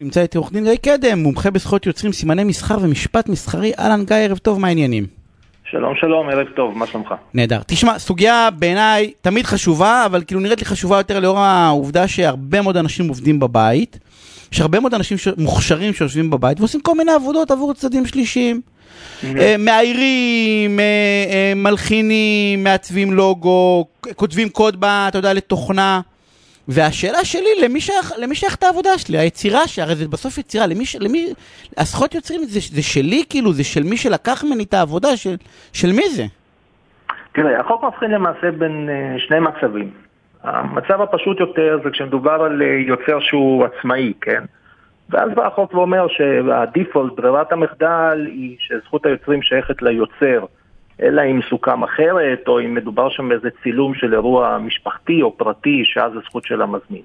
נמצא איתי עורך דין גיא קדם, מומחה בזכויות יוצרים, סימני מסחר ומשפט מסחרי. אהלן גיא, ערב טוב, מה העניינים? שלום שלום, ערב טוב, מה שלומך? נהדר. תשמע, סוגיה בעיניי תמיד חשובה, אבל כאילו נראית לי חשובה יותר לאור העובדה שהרבה מאוד אנשים עובדים בבית. יש הרבה מאוד אנשים ש... מוכשרים שיושבים בבית ועושים כל מיני עבודות עבור צדדים שלישיים. אה, מאיירים, אה, אה, מלחינים, מעצבים לוגו, כותבים קוד, אתה יודע, לתוכנה. והשאלה שלי, למי שייך, למי שייך את העבודה שלי? היצירה, שהרי זה בסוף יצירה, למי, למי, הזכויות יוצרים זה, זה שלי כאילו, זה של מי שלקח ממני את העבודה, של, של מי זה? תראה, החוק מבחין למעשה בין uh, שני מצבים. המצב הפשוט יותר זה כשמדובר על uh, יוצר שהוא עצמאי, כן? ואז בא החוק ואומר שהדיפולט, ברירת המחדל, היא שזכות היוצרים שייכת ליוצר. אלא אם סוכם אחרת, או אם מדובר שם באיזה צילום של אירוע משפחתי או פרטי, שאז זו זכות של המזמין.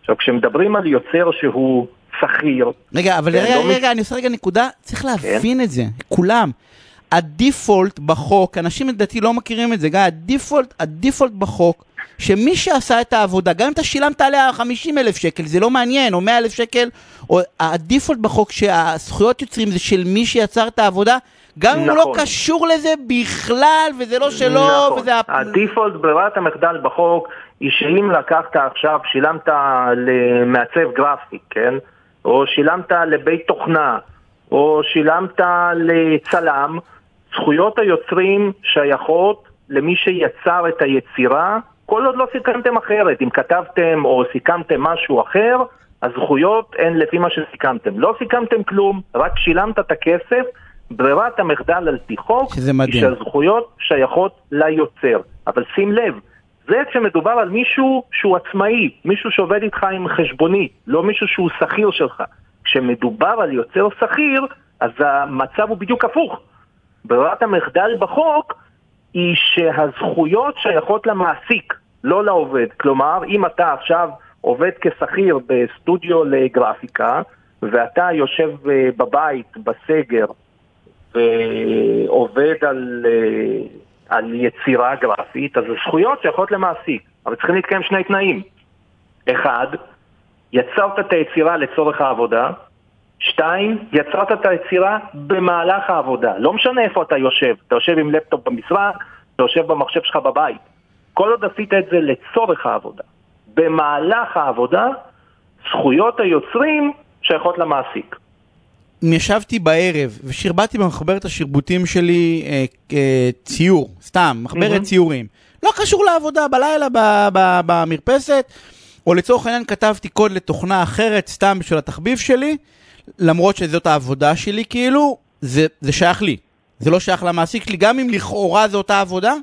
עכשיו, כשמדברים על יוצר שהוא שכיר... רגע, אבל רגע, לא רגע, מ... אני עושה רגע נקודה, צריך להבין כן? את זה, כולם. הדיפולט בחוק, אנשים לדעתי לא מכירים את זה, גיא, הדיפולט, הדיפולט בחוק, שמי שעשה את העבודה, גם אם אתה שילמת עליה 50 אלף שקל, זה לא מעניין, או 100 אלף שקל, או הדיפולט בחוק שהזכויות יוצרים זה של מי שיצר את העבודה, גם אם נכון. הוא לא נכון. קשור לזה בכלל, וזה לא שלו, נכון. וזה... הדיפולט, ברירת המחדל בחוק, היא שאם לקחת עכשיו, שילמת למעצב גרפי, כן? או שילמת לבית תוכנה, או שילמת לצלם, זכויות היוצרים שייכות למי שיצר את היצירה, כל עוד לא סיכמתם אחרת. אם כתבתם או סיכמתם משהו אחר, הזכויות הן לפי מה שסיכמתם. לא סיכמתם כלום, רק שילמת את הכסף, ברירת המחדל על פי חוק, היא שהזכויות שייכות ליוצר. אבל שים לב, זה כשמדובר על מישהו שהוא עצמאי, מישהו שעובד איתך עם חשבונית, לא מישהו שהוא שכיר שלך. כשמדובר על יוצר שכיר, אז המצב הוא בדיוק הפוך. ברירת המחדל בחוק היא שהזכויות שייכות למעסיק, לא לעובד. כלומר, אם אתה עכשיו עובד כשכיר בסטודיו לגרפיקה, ואתה יושב אה, בבית, בסגר, ועובד על, אה, על יצירה גרפית, אז הזכויות שייכות למעסיק, אבל צריכים להתקיים שני תנאים. אחד, יצרת את היצירה לצורך העבודה, שתיים, יצרת את היצירה במהלך העבודה. לא משנה איפה אתה יושב, אתה יושב עם לפטופ במשרד, אתה יושב במחשב שלך בבית. כל עוד עשית את זה לצורך העבודה. במהלך העבודה, זכויות היוצרים שייכות למעסיק. אם ישבתי בערב ושרבטתי במחברת השרבוטים שלי אה, אה, ציור, סתם, מחברת mm-hmm. ציורים, לא קשור לעבודה, בלילה במרפסת, או לצורך העניין כתבתי קוד לתוכנה אחרת, סתם בשביל התחביב שלי, למרות שזאת העבודה שלי, כאילו, זה, זה שייך לי. זה לא שייך למעסיק שלי, גם אם לכאורה זו אותה עבודה?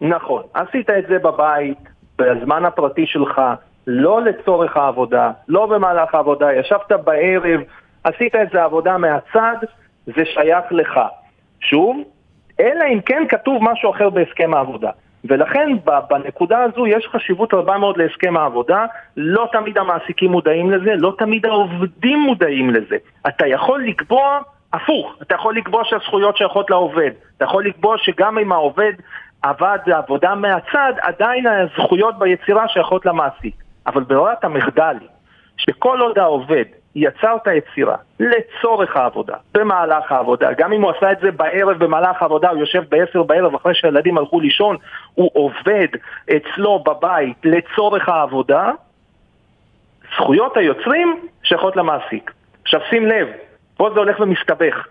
נכון. עשית את זה בבית, בזמן הפרטי שלך, לא לצורך העבודה, לא במהלך העבודה, ישבת בערב, עשית את זה עבודה מהצד, זה שייך לך. שוב, אלא אם כן כתוב משהו אחר בהסכם העבודה. ולכן בנקודה הזו יש חשיבות רבה מאוד להסכם העבודה, לא תמיד המעסיקים מודעים לזה, לא תמיד העובדים מודעים לזה. אתה יכול לקבוע הפוך, אתה יכול לקבוע שהזכויות שייכות לעובד, אתה יכול לקבוע שגם אם העובד עבד עבודה מהצד, עדיין הזכויות ביצירה שייכות למעסיק. אבל ברירת המחדל היא שכל עוד העובד יצר את היצירה לצורך העבודה, במהלך העבודה, גם אם הוא עשה את זה בערב במהלך העבודה, הוא יושב בעשר בערב אחרי שהילדים הלכו לישון, הוא עובד אצלו בבית לצורך העבודה, זכויות היוצרים שייכות למעסיק. עכשיו שים לב, פה זה הולך ומסתבך.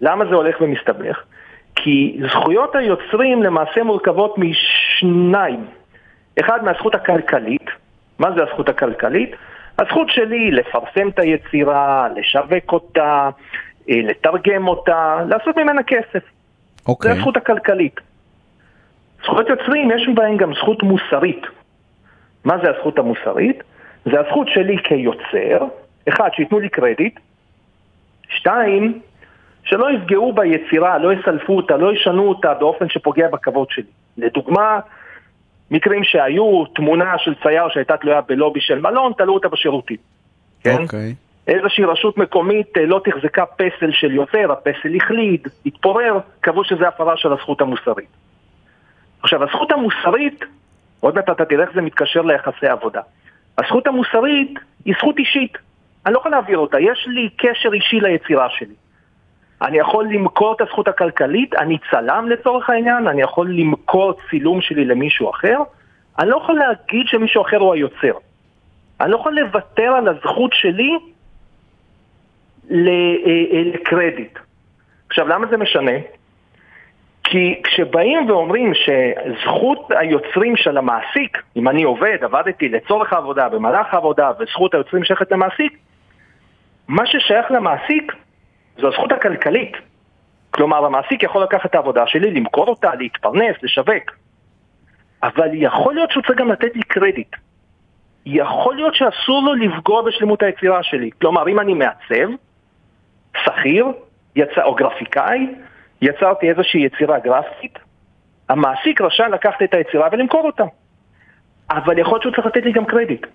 למה זה הולך ומסתבך? כי זכויות היוצרים למעשה מורכבות משניים. אחד מהזכות הכלכלית, מה זה הזכות הכלכלית? הזכות שלי לפרסם את היצירה, לשווק אותה, אה, לתרגם אותה, לעשות ממנה כסף. אוקיי. זה הזכות הכלכלית. זכויות יוצרים יש בהן גם זכות מוסרית. מה זה הזכות המוסרית? זה הזכות שלי כיוצר, אחד, שייתנו לי קרדיט, שתיים, שלא יפגעו ביצירה, לא יסלפו אותה, לא ישנו אותה באופן שפוגע בכבוד שלי. לדוגמה, מקרים שהיו, תמונה של צייר שהייתה תלויה בלובי של מלון, תלו אותה בשירותים. כן? אוקיי. איזושהי רשות מקומית אה, לא תחזקה פסל של יוצר, הפסל החליד, התפורר, קבעו שזה הפרה של הזכות המוסרית. עכשיו, הזכות המוסרית, עוד מעט אתה תראה איך זה מתקשר ליחסי עבודה. הזכות המוסרית היא זכות אישית. אני לא יכול להעביר אותה, יש לי קשר אישי ליצירה שלי. אני יכול למכור את הזכות הכלכלית, אני צלם לצורך העניין, אני יכול למכור צילום שלי למישהו אחר, אני לא יכול להגיד שמישהו אחר הוא היוצר. אני לא יכול לוותר על הזכות שלי לקרדיט. עכשיו, למה זה משנה? כי כשבאים ואומרים שזכות היוצרים של המעסיק, אם אני עובד, עבדתי לצורך העבודה, במהלך העבודה, וזכות היוצרים שייכת למעסיק, מה ששייך למעסיק זו הזכות הכלכלית. כלומר, המעסיק יכול לקחת את העבודה שלי, למכור אותה, להתפרנס, לשווק. אבל יכול להיות שהוא צריך גם לתת לי קרדיט. יכול להיות שאסור לו לפגוע בשלמות היצירה שלי. כלומר, אם אני מעצב, שכיר, יצא, או גרפיקאי, יצרתי איזושהי יצירה גרפית, המעסיק רשאי לקחת את היצירה ולמכור אותה. אבל יכול להיות שהוא צריך לתת לי גם קרדיט.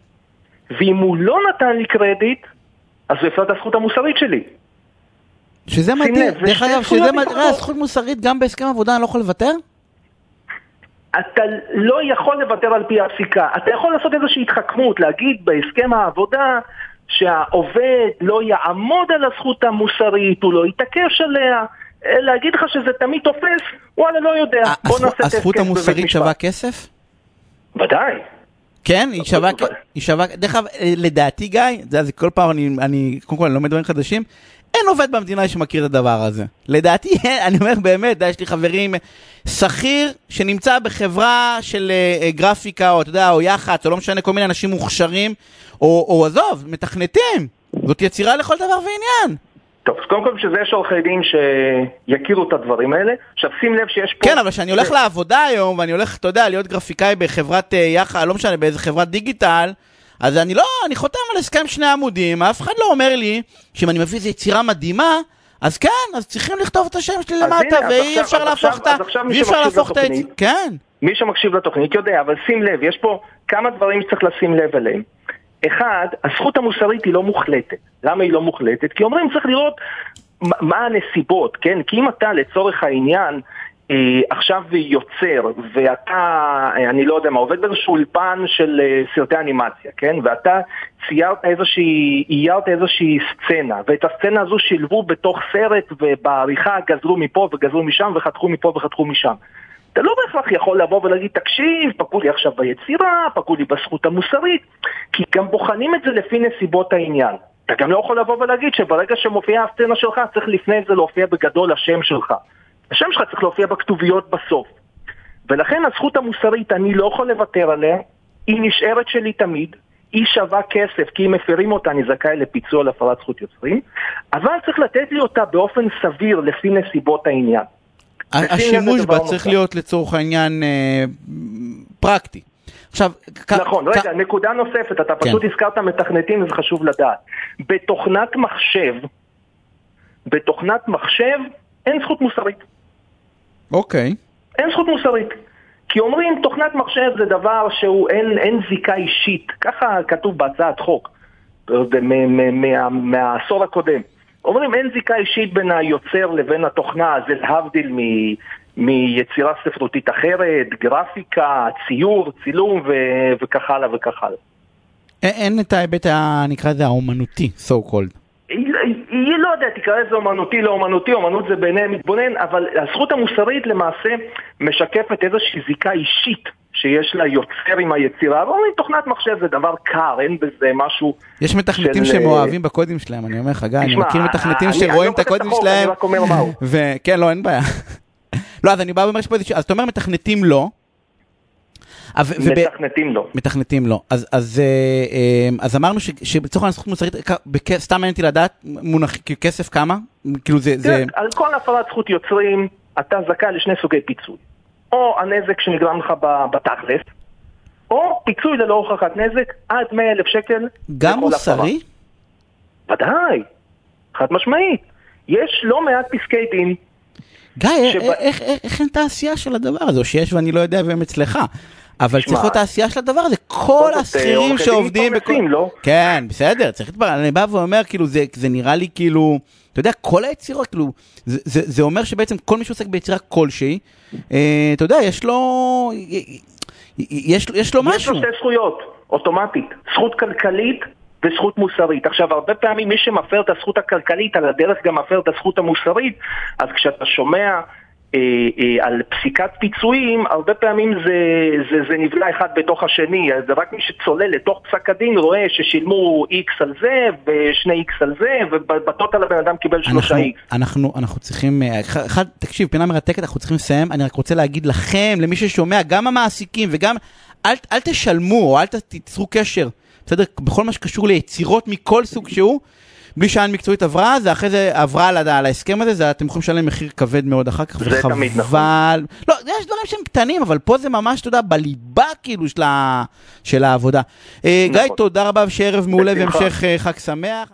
ואם הוא לא נתן לי קרדיט, אז הפר את הזכות המוסרית שלי. שזה מדהים, דרך אגב, שזה מדהים, אה, זכות מוסרית גם בהסכם עבודה אני לא יכול לוותר? אתה לא יכול לוותר על פי הפסיקה. אתה יכול לעשות איזושהי התחכמות, להגיד בהסכם העבודה שהעובד לא יעמוד על הזכות המוסרית, הוא לא יתעקש עליה. להגיד לך שזה תמיד תופס, וואלה, לא יודע. בוא נעשה את הזכות המוסרית שווה כסף? ודאי. כן, היא שווה, היא שווה, דרך אגב, לדעתי גיא, זה כל פעם אני, אני, קודם כל אני לומד דברים חדשים, אין עובד במדינה שמכיר את הדבר הזה. לדעתי, אני אומר באמת, יש לי חברים, שכיר שנמצא בחברה של uh, גרפיקה, או אתה יודע, או יח"צ, או לא משנה, כל מיני אנשים מוכשרים, או, או עזוב, מתכנתים. זאת יצירה לכל דבר ועניין. טוב, אז קודם כל בשביל זה יש עורכי דין שיכירו את הדברים האלה. עכשיו שים לב שיש פה... כן, אבל כשאני הולך לעבודה היום, ואני הולך, אתה יודע, להיות גרפיקאי בחברת uh, יח"א, לא משנה, באיזה חברת דיגיטל, אז אני לא, אני חותם על הסכם שני עמודים, אף אחד לא אומר לי שאם אני מביא איזו יצירה מדהימה, אז כן, אז צריכים לכתוב את השם שלי למטה, ואי אפשר להפוך את ה... ואי אפשר להפוך את ה... כן. מי שמקשיב לתוכנית יודע, אבל שים לב, יש פה כמה דברים שצריך לשים לב אליהם. אחד, הזכות המוסרית היא לא מוחלטת. למה היא לא מוחלטת? כי אומרים צריך לראות מה הנסיבות, כן? כי אם אתה לצורך העניין עכשיו יוצר, ואתה, אה, אני לא יודע מה, עובד באיזשהו אולפן של אה, סרטי אנימציה, כן? ואתה ציירת איזושהי, איירת איזושהי סצנה, ואת הסצנה הזו שילבו בתוך סרט, ובעריכה גזרו מפה וגזרו משם, וחתכו מפה וחתכו משם. אתה לא בהכרח יכול לבוא ולהגיד, תקשיב, פגעו לי עכשיו ביצירה, פגעו לי בזכות המוסרית, כי גם בוחנים את זה לפי נסיבות העניין. אתה גם לא יכול לבוא ולהגיד שברגע שמופיעה הסצנה שלך, צריך לפני זה להופיע בגדול השם שלך. השם שלך צריך להופיע בכתוביות בסוף. ולכן הזכות המוסרית, אני לא יכול לוותר עליה, היא נשארת שלי תמיד, היא שווה כסף, כי אם מפרים אותה אני זכאי לפיצוי על הפרת זכות יוצרים, אבל צריך לתת לי אותה באופן סביר לפי נסיבות העניין. השימוש בה צריך להיות לצורך העניין אה, פרקטי. עכשיו, נכון, רגע, נקודה נוספת, אתה כן. פשוט הזכרת מתכנתים וזה חשוב לדעת. בתוכנת מחשב, בתוכנת מחשב אין זכות מוסרית. אוקיי. אין זכות מוסרית. כי אומרים תוכנת מחשב זה דבר שהוא אין, אין זיקה אישית, ככה כתוב בהצעת חוק מהעשור הקודם. אומרים אין זיקה אישית בין היוצר לבין התוכנה, זה להבדיל מ... מיצירה ספרותית אחרת, גרפיקה, ציור, צילום ו... וכך הלאה וכך הלאה. אין את ההיבט, נקרא לזה האומנותי, so called. היא לא יודע, תקרא לזה אומנותי, לא אומנותי, אומנות זה בעיני מתבונן, אבל הזכות המוסרית למעשה משקפת איזושהי זיקה אישית שיש לה יוצר עם היצירה, אבל אומרים תוכנת מחשב זה דבר קר, אין בזה משהו יש מתכנתים של... שהם אוהבים בקודים שלהם, אני אומר לך, גיא, אני מכיר מתכנתים שרואים לא את הקודים שלהם, אני. וכן, לא, אין בעיה. לא, אז אני בא ואומר שפה אז אתה אומר מתכנתים לא, מתכנתים לא. מתכנתים לא. אז, אה, אה, אמרנו שבצורך העניין זכות מוסרית, סתם מעניין אותי לדעת, כסף כמה? כאילו זה... על כל הפרת זכות יוצרים, אתה זכאי לשני סוגי פיצוי. או הנזק שנגרם לך בתכלס, או פיצוי ללא הוכחת נזק עד 100 אלף שקל. גם מוסרי? ודאי, חד משמעית. יש לא מעט פסקי דין. גיא, שבה... איך, איך, איך אין תעשייה של הדבר הזה, או שיש ואני לא יודע והם אצלך? אבל צריך להיות העשייה של הדבר הזה, כל השכירים שעובדים... בכל... לא? כן, בסדר, צריך להתברר, אני בא ואומר, כאילו, זה, זה נראה לי כאילו, אתה יודע, כל היצירות, כאילו, זה, זה, זה אומר שבעצם כל מי שעוסק ביצירה כלשהי, אה, אתה יודע, יש לו, יש, יש לו משהו. יש לו שתי זכויות, אוטומטית, זכות כלכלית וזכות מוסרית. עכשיו, הרבה פעמים מי שמפר את הזכות הכלכלית, על הדרך גם מפר את הזכות המוסרית, אז כשאתה שומע... אה, אה, על פסיקת פיצויים, הרבה פעמים זה, זה, זה נבלע אחד בתוך השני, אז רק מי שצולל לתוך פסק הדין רואה ששילמו איקס על זה ושני איקס על זה, ובטוטל הבן אדם קיבל שלושה איקס. אנחנו, אנחנו צריכים, אה, אחד, תקשיב, פינה מרתקת, אנחנו צריכים לסיים, אני רק רוצה להגיד לכם, למי ששומע, גם המעסיקים וגם, אל, אל תשלמו או אל תיצרו קשר, בסדר? בכל מה שקשור ליצירות מכל סוג שהוא. בלי שעין מקצועית עברה, זה אחרי זה עברה על, על ההסכם הזה, זה אתם יכולים לשלם מחיר כבד מאוד אחר כך, זה וחבל. תמיד נכון. לא, יש דברים שהם קטנים, אבל פה זה ממש, אתה יודע, בליבה כאילו של, ה, של העבודה. אה, נכון. גיא, תודה רבה, שערב מעולה והמשך אה, חג שמח.